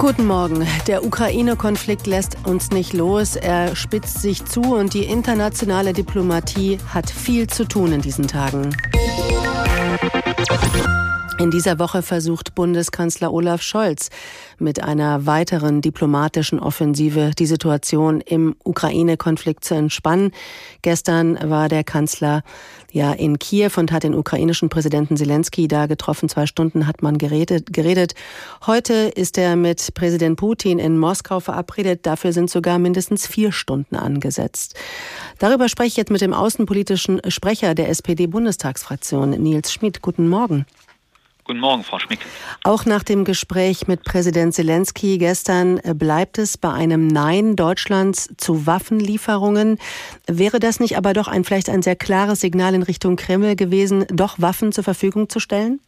Guten Morgen. Der Ukraine-Konflikt lässt uns nicht los. Er spitzt sich zu und die internationale Diplomatie hat viel zu tun in diesen Tagen. In dieser Woche versucht Bundeskanzler Olaf Scholz mit einer weiteren diplomatischen Offensive die Situation im Ukraine-Konflikt zu entspannen. Gestern war der Kanzler ja in Kiew und hat den ukrainischen Präsidenten Zelensky da getroffen. Zwei Stunden hat man geredet. geredet. Heute ist er mit Präsident Putin in Moskau verabredet. Dafür sind sogar mindestens vier Stunden angesetzt. Darüber spreche ich jetzt mit dem außenpolitischen Sprecher der SPD-Bundestagsfraktion, Nils Schmidt. Guten Morgen. Guten Morgen, Frau Schmick. Auch nach dem Gespräch mit Präsident Zelensky gestern bleibt es bei einem Nein Deutschlands zu Waffenlieferungen. Wäre das nicht aber doch ein vielleicht ein sehr klares Signal in Richtung Kreml gewesen, doch Waffen zur Verfügung zu stellen?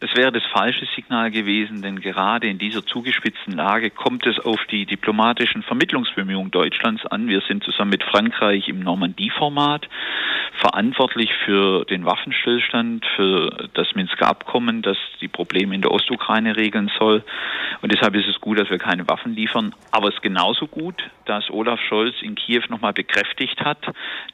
Das wäre das falsche Signal gewesen, denn gerade in dieser zugespitzten Lage kommt es auf die diplomatischen Vermittlungsbemühungen Deutschlands an. Wir sind zusammen mit Frankreich im Normandie-Format verantwortlich für den Waffenstillstand, für das Minsker Abkommen, das die Probleme in der Ostukraine regeln soll. Und deshalb ist es gut, dass wir keine Waffen liefern. Aber es ist genauso gut, dass Olaf Scholz in Kiew nochmal bekräftigt hat,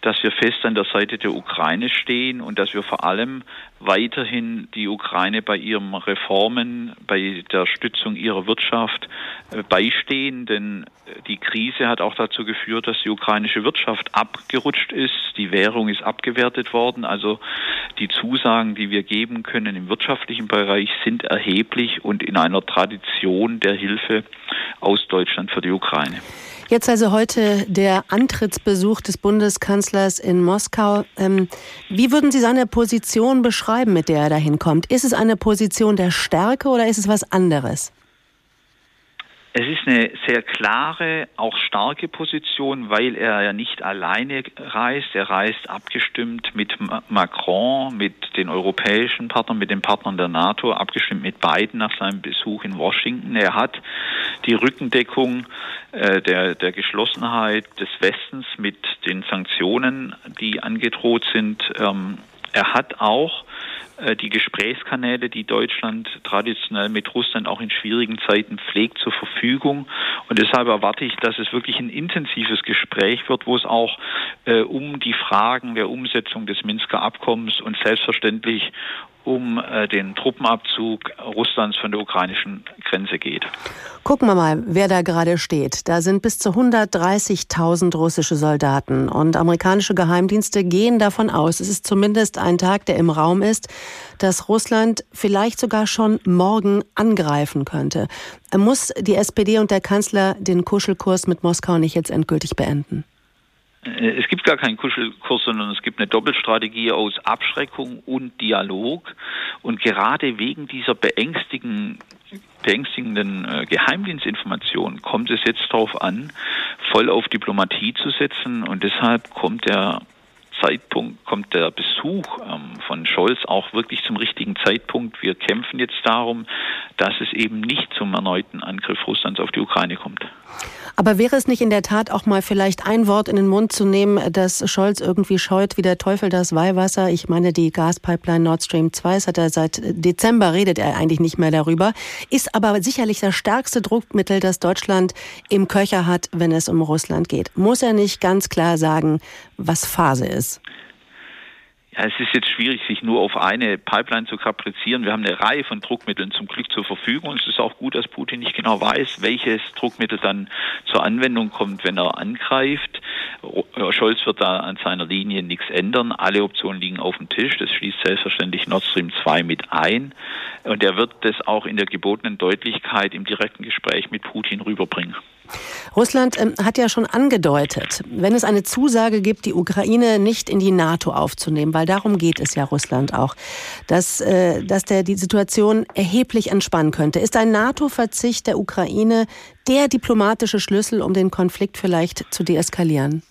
dass wir fest an der Seite der Ukraine stehen und dass wir vor allem weiterhin die Ukraine bei ihren Reformen, bei der Stützung ihrer Wirtschaft äh, beistehen. Denn die Krise hat auch dazu geführt, dass die ukrainische Wirtschaft abgerutscht ist. Die Währung ist abgewertet worden. Also die Zusagen, die wir geben können im wirtschaftlichen Bereich, sind erheblich und in einer Tradition der Hilfe aus Deutschland für die Ukraine. Jetzt also heute der Antrittsbesuch des Bundeskanzlers in Moskau. Ähm, wie würden Sie seine Position beschreiben, mit der er dahin kommt? Ist es eine Position der Stärke oder ist es was anderes? Es ist eine sehr klare, auch starke Position, weil er ja nicht alleine reist. Er reist abgestimmt mit Macron, mit den europäischen Partnern, mit den Partnern der NATO, abgestimmt mit beiden nach seinem Besuch in Washington. Er hat die Rückendeckung äh, der, der Geschlossenheit des Westens mit den Sanktionen, die angedroht sind. Ähm, er hat auch die Gesprächskanäle, die Deutschland traditionell mit Russland auch in schwierigen Zeiten pflegt, zur Verfügung. Und deshalb erwarte ich, dass es wirklich ein intensives Gespräch wird, wo es auch äh, um die Fragen der Umsetzung des Minsker Abkommens und selbstverständlich um äh, den Truppenabzug Russlands von der ukrainischen Grenze geht. Gucken wir mal, wer da gerade steht. Da sind bis zu 130.000 russische Soldaten und amerikanische Geheimdienste gehen davon aus, es ist zumindest ein Tag, der im Raum ist, dass Russland vielleicht sogar schon morgen angreifen könnte. Muss die SPD und der Kanzler den Kuschelkurs mit Moskau nicht jetzt endgültig beenden? Äh, es gibt gar keinen Kuschelkurs, sondern es gibt eine Doppelstrategie aus Abschreckung und Dialog. Und gerade wegen dieser beängstigenden, beängstigenden äh, Geheimdienstinformationen kommt es jetzt darauf an, voll auf Diplomatie zu setzen. Und deshalb kommt der Zeitpunkt, kommt der Besuch ähm, von Scholz auch wirklich zum richtigen Zeitpunkt. Wir kämpfen jetzt darum, dass es eben nicht zum erneuten Angriff Russlands auf die Ukraine kommt. Aber wäre es nicht in der Tat auch mal vielleicht ein Wort in den Mund zu nehmen, dass Scholz irgendwie scheut wie der Teufel das Weihwasser? Ich meine, die Gaspipeline Nord Stream 2, das hat er seit Dezember, redet er eigentlich nicht mehr darüber, ist aber sicherlich das stärkste Druckmittel, das Deutschland im Köcher hat, wenn es um Russland geht. Muss er nicht ganz klar sagen, was Phase ist? Ja, es ist jetzt schwierig, sich nur auf eine Pipeline zu kaprizieren. Wir haben eine Reihe von Druckmitteln zum Glück zur Verfügung. Es ist auch gut, dass Putin nicht genau weiß, welches Druckmittel dann zur Anwendung kommt, wenn er angreift. Scholz wird da an seiner Linie nichts ändern. Alle Optionen liegen auf dem Tisch. Das schließt selbstverständlich Nord Stream 2 mit ein. Und er wird das auch in der gebotenen Deutlichkeit im direkten Gespräch mit Putin rüberbringen. Russland ähm, hat ja schon angedeutet, wenn es eine Zusage gibt, die Ukraine nicht in die NATO aufzunehmen, weil darum geht es ja Russland auch, dass, äh, dass der die Situation erheblich entspannen könnte. Ist ein NATO-Verzicht der Ukraine der diplomatische Schlüssel, um den Konflikt vielleicht zu deeskalieren?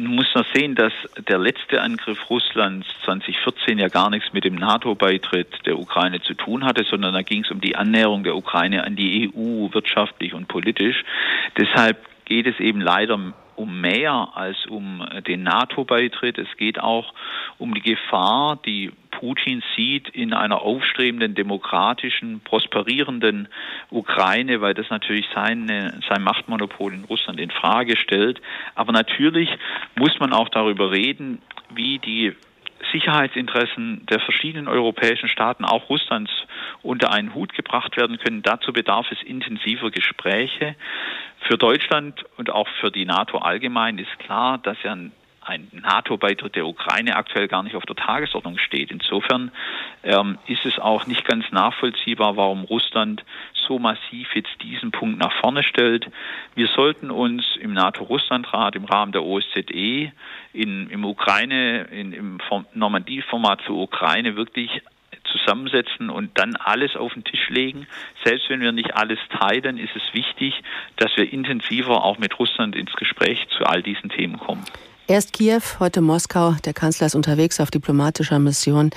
Man muss noch sehen, dass der letzte Angriff Russlands 2014 ja gar nichts mit dem NATO-Beitritt der Ukraine zu tun hatte, sondern da ging es um die Annäherung der Ukraine an die EU wirtschaftlich und politisch. Deshalb geht es eben leider um mehr als um den NATO-Beitritt. Es geht auch um die Gefahr, die Putin sieht in einer aufstrebenden, demokratischen, prosperierenden Ukraine, weil das natürlich seine, sein Machtmonopol in Russland in Frage stellt. Aber natürlich muss man auch darüber reden, wie die Sicherheitsinteressen der verschiedenen europäischen Staaten, auch Russlands, unter einen Hut gebracht werden können. Dazu bedarf es intensiver Gespräche. Für Deutschland und auch für die NATO allgemein ist klar, dass ja ein ein NATO-Beitritt der Ukraine aktuell gar nicht auf der Tagesordnung steht. Insofern ähm, ist es auch nicht ganz nachvollziehbar, warum Russland so massiv jetzt diesen Punkt nach vorne stellt. Wir sollten uns im NATO-Russland-Rat im Rahmen der OSZE in, im Ukraine, in, im Normandie-Format zur Ukraine wirklich zusammensetzen und dann alles auf den Tisch legen. Selbst wenn wir nicht alles teilen, ist es wichtig, dass wir intensiver auch mit Russland ins Gespräch zu all diesen Themen kommen. Erst Kiew, heute Moskau. Der Kanzler ist unterwegs auf diplomatischer Mission.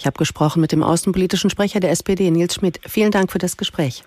Ich habe gesprochen mit dem außenpolitischen Sprecher der SPD, Nils Schmidt. Vielen Dank für das Gespräch.